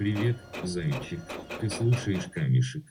Привет, зайчик. Ты слушаешь камешек.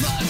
my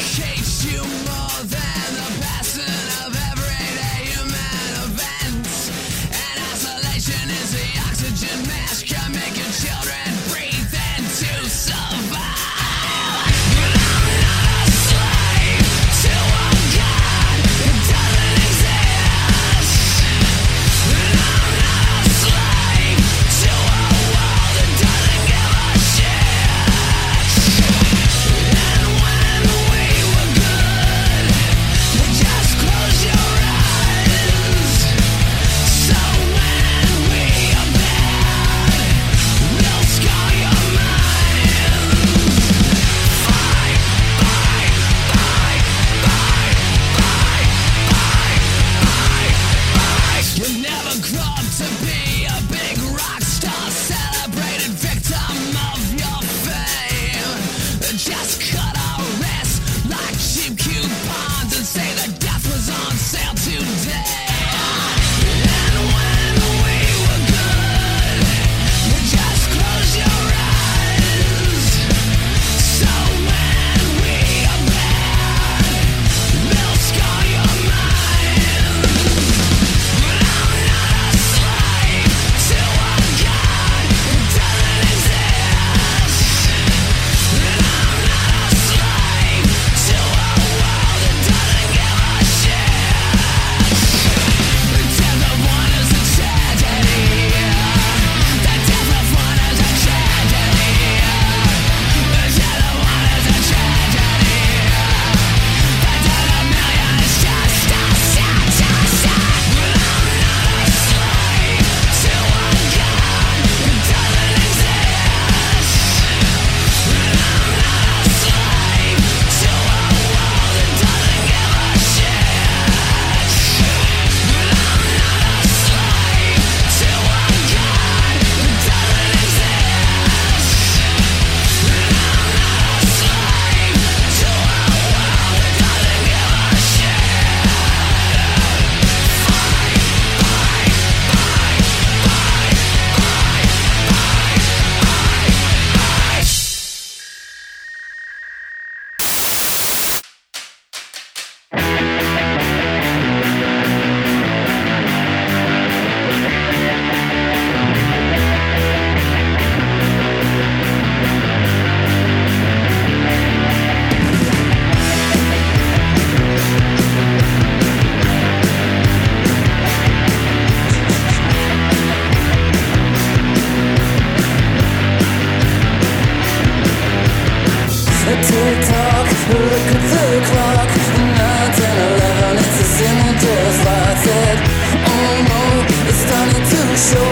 So.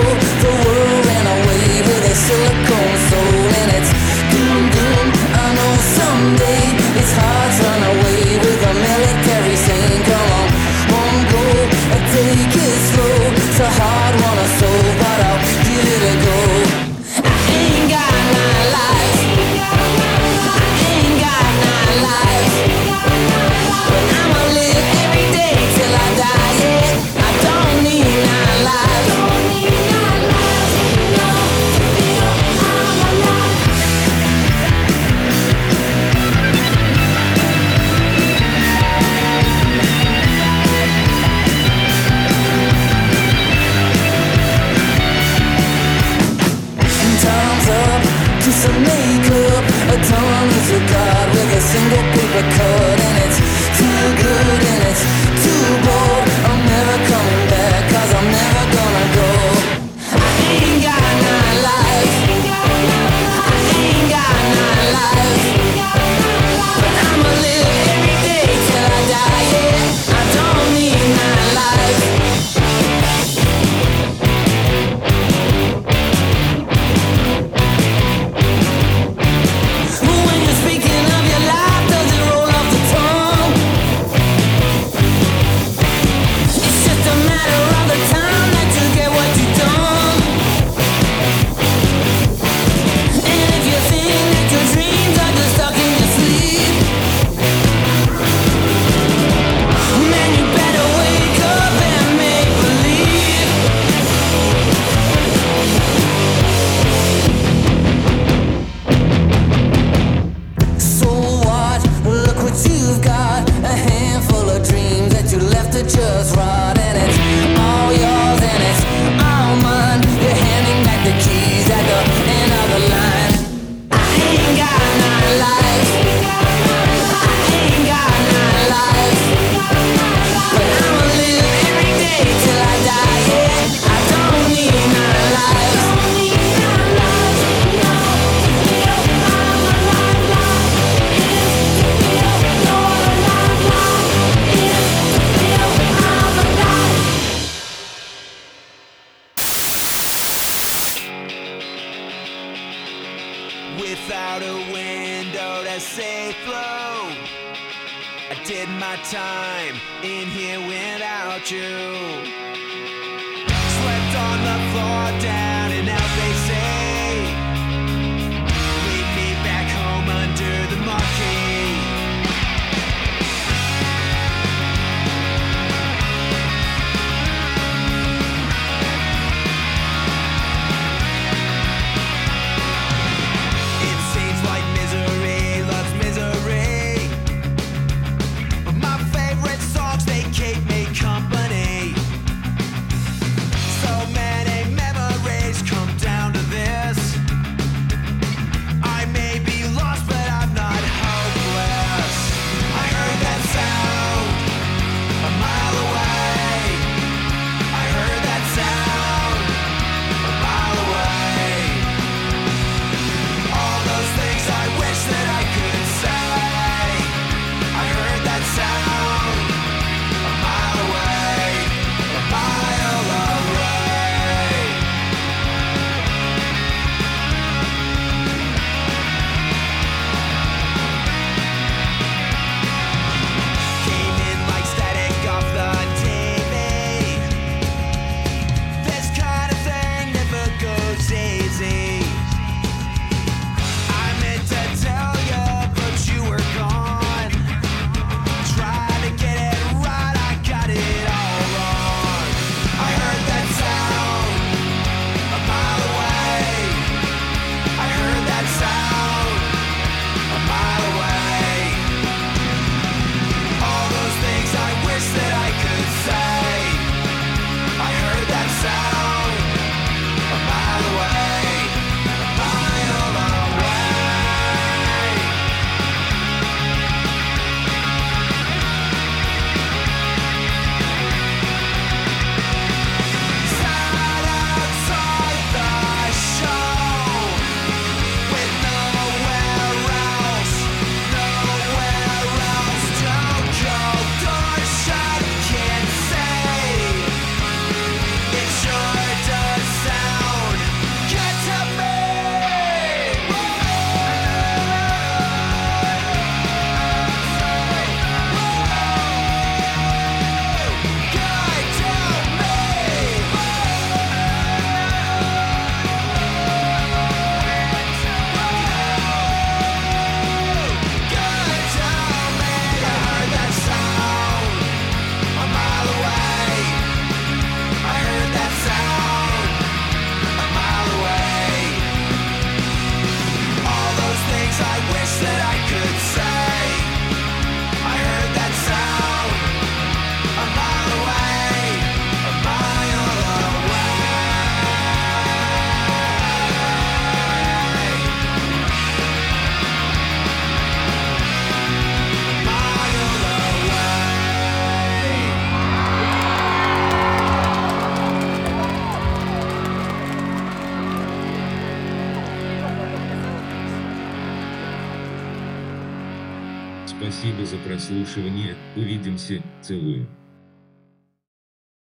Single what will just you. Спасибо за прослушивание. Увидимся. Целую.